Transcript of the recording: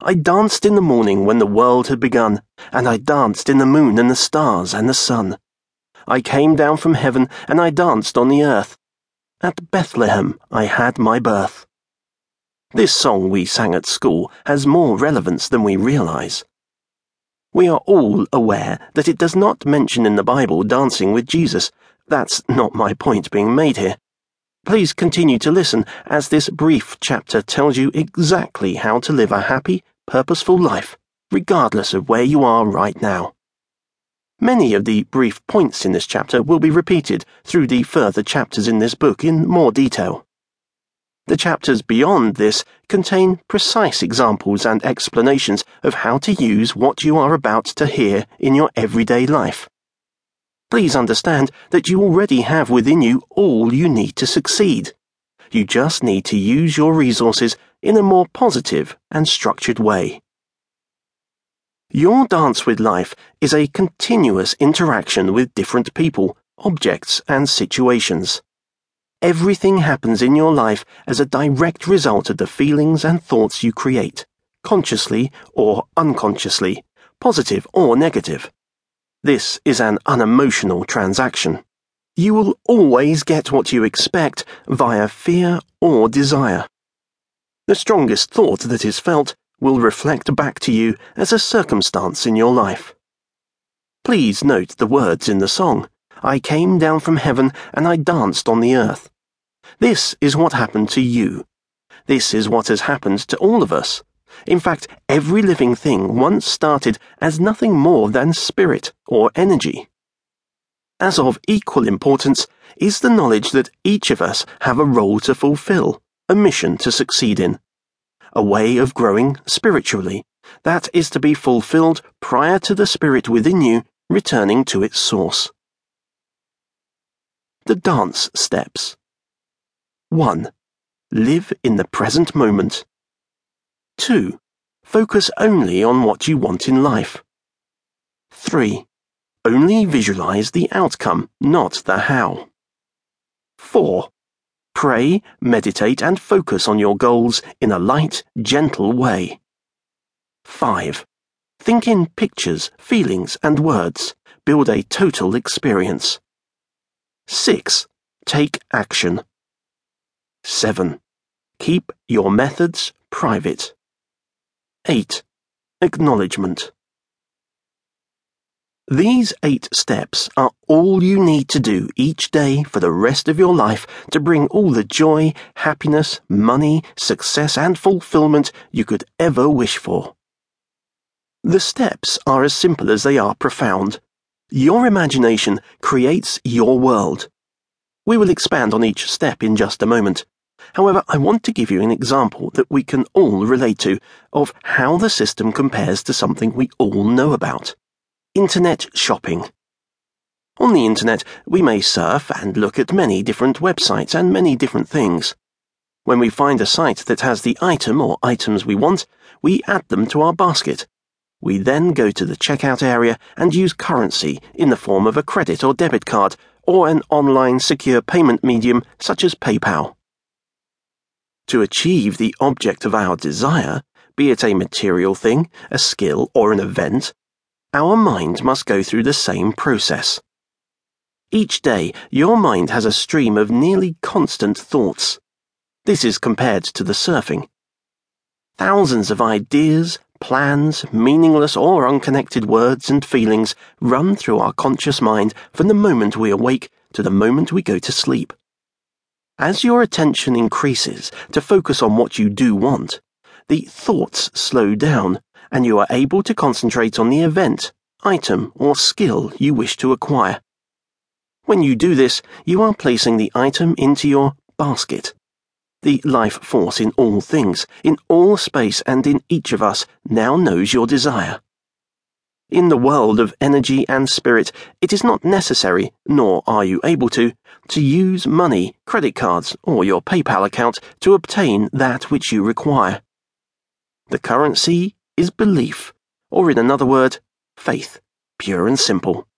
I danced in the morning when the world had begun, and I danced in the moon and the stars and the sun. I came down from heaven, and I danced on the earth. At Bethlehem I had my birth. This song we sang at school has more relevance than we realize. We are all aware that it does not mention in the Bible dancing with Jesus. That's not my point being made here. Please continue to listen as this brief chapter tells you exactly how to live a happy, purposeful life, regardless of where you are right now. Many of the brief points in this chapter will be repeated through the further chapters in this book in more detail. The chapters beyond this contain precise examples and explanations of how to use what you are about to hear in your everyday life. Please understand that you already have within you all you need to succeed. You just need to use your resources in a more positive and structured way. Your dance with life is a continuous interaction with different people, objects, and situations. Everything happens in your life as a direct result of the feelings and thoughts you create, consciously or unconsciously, positive or negative. This is an unemotional transaction. You will always get what you expect via fear or desire. The strongest thought that is felt will reflect back to you as a circumstance in your life. Please note the words in the song I came down from heaven and I danced on the earth. This is what happened to you. This is what has happened to all of us. In fact, every living thing once started as nothing more than spirit or energy. As of equal importance is the knowledge that each of us have a role to fulfill, a mission to succeed in a way of growing spiritually that is to be fulfilled prior to the spirit within you returning to its source. The dance steps 1. Live in the present moment. 2. Focus only on what you want in life. 3. Only visualize the outcome, not the how. 4. Pray, meditate, and focus on your goals in a light, gentle way. 5. Think in pictures, feelings, and words. Build a total experience. 6. Take action. 7. Keep your methods private. 8. Acknowledgement. These eight steps are all you need to do each day for the rest of your life to bring all the joy, happiness, money, success, and fulfillment you could ever wish for. The steps are as simple as they are profound. Your imagination creates your world. We will expand on each step in just a moment. However, I want to give you an example that we can all relate to of how the system compares to something we all know about. Internet shopping. On the internet, we may surf and look at many different websites and many different things. When we find a site that has the item or items we want, we add them to our basket. We then go to the checkout area and use currency in the form of a credit or debit card or an online secure payment medium such as PayPal. To achieve the object of our desire, be it a material thing, a skill, or an event, our mind must go through the same process. Each day, your mind has a stream of nearly constant thoughts. This is compared to the surfing. Thousands of ideas, plans, meaningless or unconnected words and feelings run through our conscious mind from the moment we awake to the moment we go to sleep. As your attention increases to focus on what you do want, the thoughts slow down and you are able to concentrate on the event, item, or skill you wish to acquire. When you do this, you are placing the item into your basket. The life force in all things, in all space, and in each of us now knows your desire. In the world of energy and spirit, it is not necessary, nor are you able to, to use money, credit cards, or your PayPal account to obtain that which you require. The currency is belief, or in another word, faith, pure and simple.